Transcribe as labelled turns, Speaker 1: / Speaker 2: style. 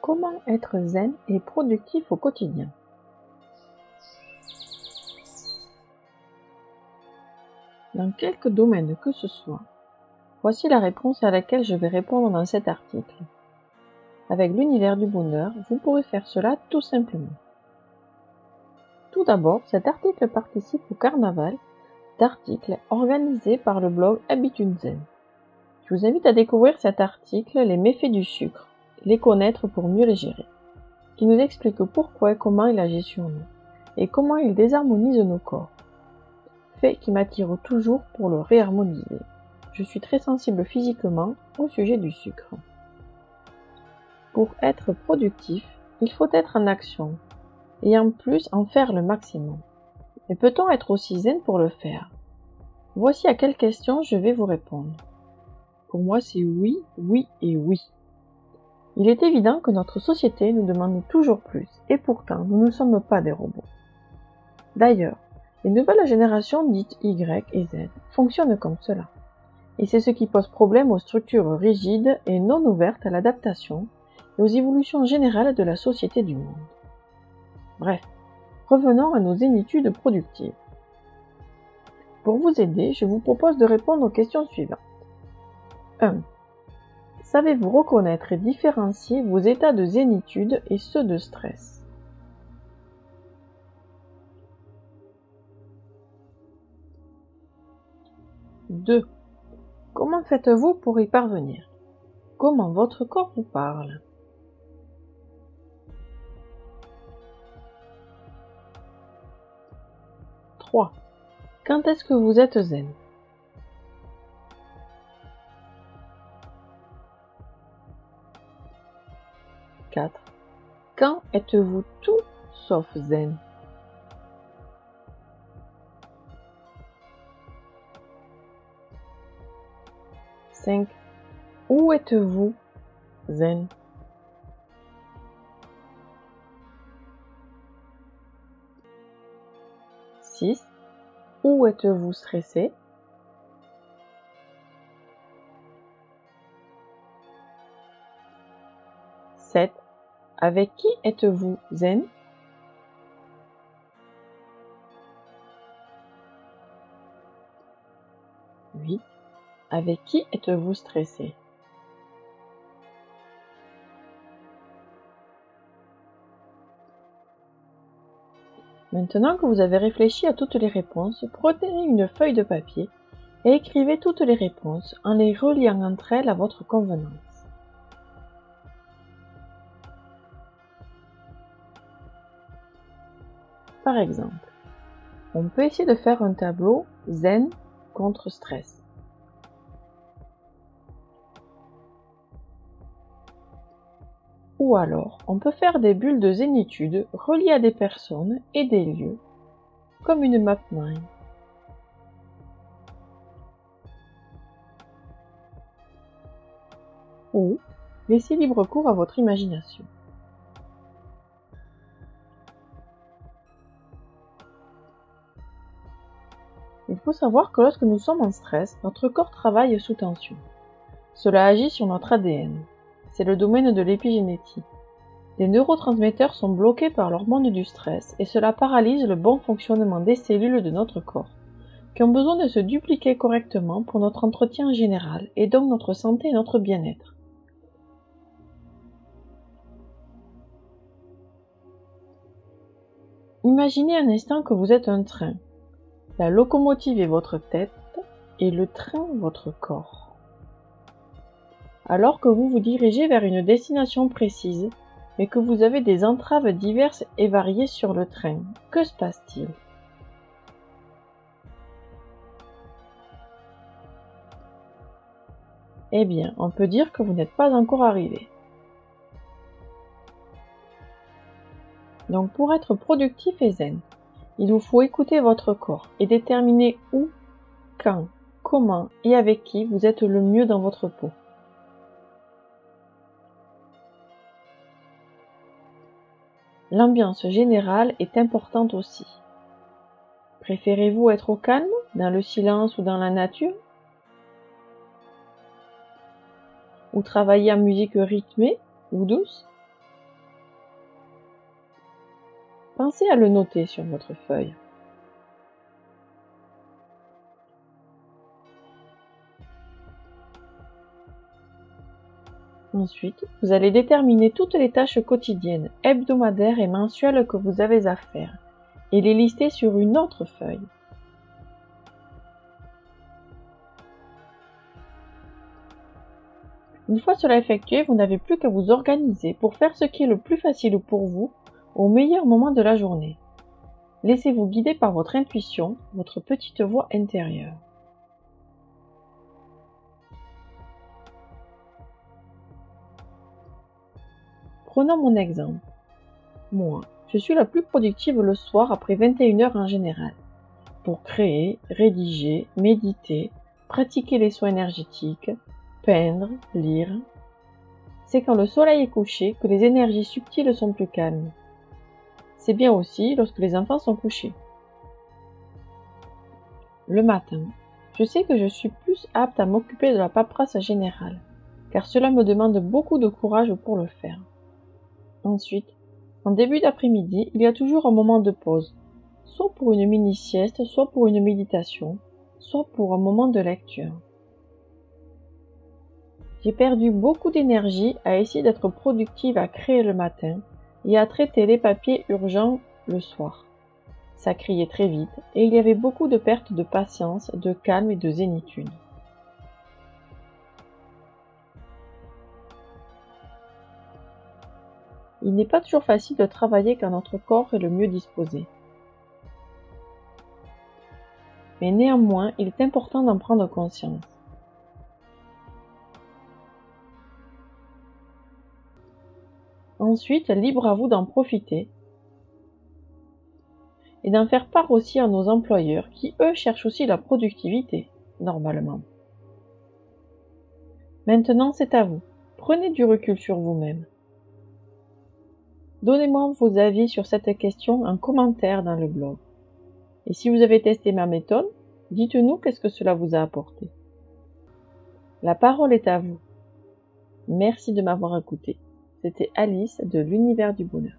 Speaker 1: Comment être zen et productif au quotidien? Dans quelque domaine que ce soit, voici la réponse à laquelle je vais répondre dans cet article. Avec l'univers du bonheur, vous pourrez faire cela tout simplement. Tout d'abord, cet article participe au carnaval d'articles organisés par le blog Habitude Zen. Je vous invite à découvrir cet article Les méfaits du sucre les connaître pour mieux les gérer, qui nous explique pourquoi et comment il agit sur nous, et comment il désharmonise nos corps. Fait qui m'attire toujours pour le réharmoniser. Je suis très sensible physiquement au sujet du sucre. Pour être productif, il faut être en action, et en plus en faire le maximum. Mais peut-on être aussi zen pour le faire? Voici à quelles questions je vais vous répondre. Pour moi, c'est oui, oui et oui. Il est évident que notre société nous demande toujours plus, et pourtant nous ne sommes pas des robots. D'ailleurs, les nouvelles générations dites Y et Z fonctionnent comme cela. Et c'est ce qui pose problème aux structures rigides et non ouvertes à l'adaptation et aux évolutions générales de la société du monde. Bref, revenons à nos zénitudes productives. Pour vous aider, je vous propose de répondre aux questions suivantes. 1. Savez-vous reconnaître et différencier vos états de zénitude et ceux de stress? Deux. Comment faites-vous pour y parvenir? Comment votre corps vous parle? Trois. Quand est-ce que vous êtes zen? 4. Quand êtes-vous tout sauf zen? Cinq. Où êtes-vous zen? Six. Où êtes-vous stressé? Avec qui êtes-vous zen? Huit. Avec qui êtes-vous stressé? Maintenant que vous avez réfléchi à toutes les réponses, prenez une feuille de papier et écrivez toutes les réponses en les reliant entre elles à votre convenance. Par exemple, on peut essayer de faire un tableau zen contre stress. Ou alors, on peut faire des bulles de zénitude reliées à des personnes et des lieux, comme une map mind. Ou laissez libre cours à votre imagination. Il faut savoir que lorsque nous sommes en stress, notre corps travaille sous tension. Cela agit sur notre ADN. C'est le domaine de l'épigénétique. Les neurotransmetteurs sont bloqués par l'hormone du stress et cela paralyse le bon fonctionnement des cellules de notre corps, qui ont besoin de se dupliquer correctement pour notre entretien général et donc notre santé et notre bien-être. Imaginez un instant que vous êtes un train la locomotive est votre tête et le train votre corps. Alors que vous vous dirigez vers une destination précise, mais que vous avez des entraves diverses et variées sur le train, que se passe-t-il? Eh bien, on peut dire que vous n'êtes pas encore arrivé. Donc pour être productif et zen, il vous faut écouter votre corps et déterminer où, quand, comment et avec qui vous êtes le mieux dans votre peau. L'ambiance générale est importante aussi. Préférez-vous être au calme, dans le silence ou dans la nature? Ou travailler en musique rythmée ou douce? Pensez à le noter sur votre feuille. Ensuite, vous allez déterminer toutes les tâches quotidiennes, hebdomadaires et mensuelles que vous avez à faire et les lister sur une autre feuille. Une fois cela effectué, vous n'avez plus qu'à vous organiser pour faire ce qui est le plus facile pour vous au meilleur moment de la journée. Laissez-vous guider par votre intuition, votre petite voix intérieure. Prenons mon exemple. Moi, je suis la plus productive le soir après 21 heures en général. Pour créer, rédiger, méditer, pratiquer les soins énergétiques, peindre, lire. C'est quand le soleil est couché que les énergies subtiles sont plus calmes. C'est bien aussi lorsque les enfants sont couchés. Le matin, je sais que je suis plus apte à m'occuper de la paperasse générale, car cela me demande beaucoup de courage pour le faire. Ensuite, en début d'après-midi, il y a toujours un moment de pause, soit pour une mini-sieste, soit pour une méditation, soit pour un moment de lecture. J'ai perdu beaucoup d'énergie à essayer d'être productive à créer le matin et à traiter les papiers urgents le soir. Ça criait très vite et il y avait beaucoup de pertes de patience, de calme et de zénitude. Il n'est pas toujours facile de travailler quand notre corps est le mieux disposé. Mais néanmoins, il est important d'en prendre conscience. Ensuite, libre à vous d'en profiter et d'en faire part aussi à nos employeurs qui, eux, cherchent aussi la productivité, normalement. Maintenant, c'est à vous. Prenez du recul sur vous-même. Donnez-moi vos avis sur cette question en commentaire dans le blog. Et si vous avez testé ma méthode, dites-nous qu'est-ce que cela vous a apporté. La parole est à vous. Merci de m'avoir écouté. C'était Alice de l'univers du bonheur.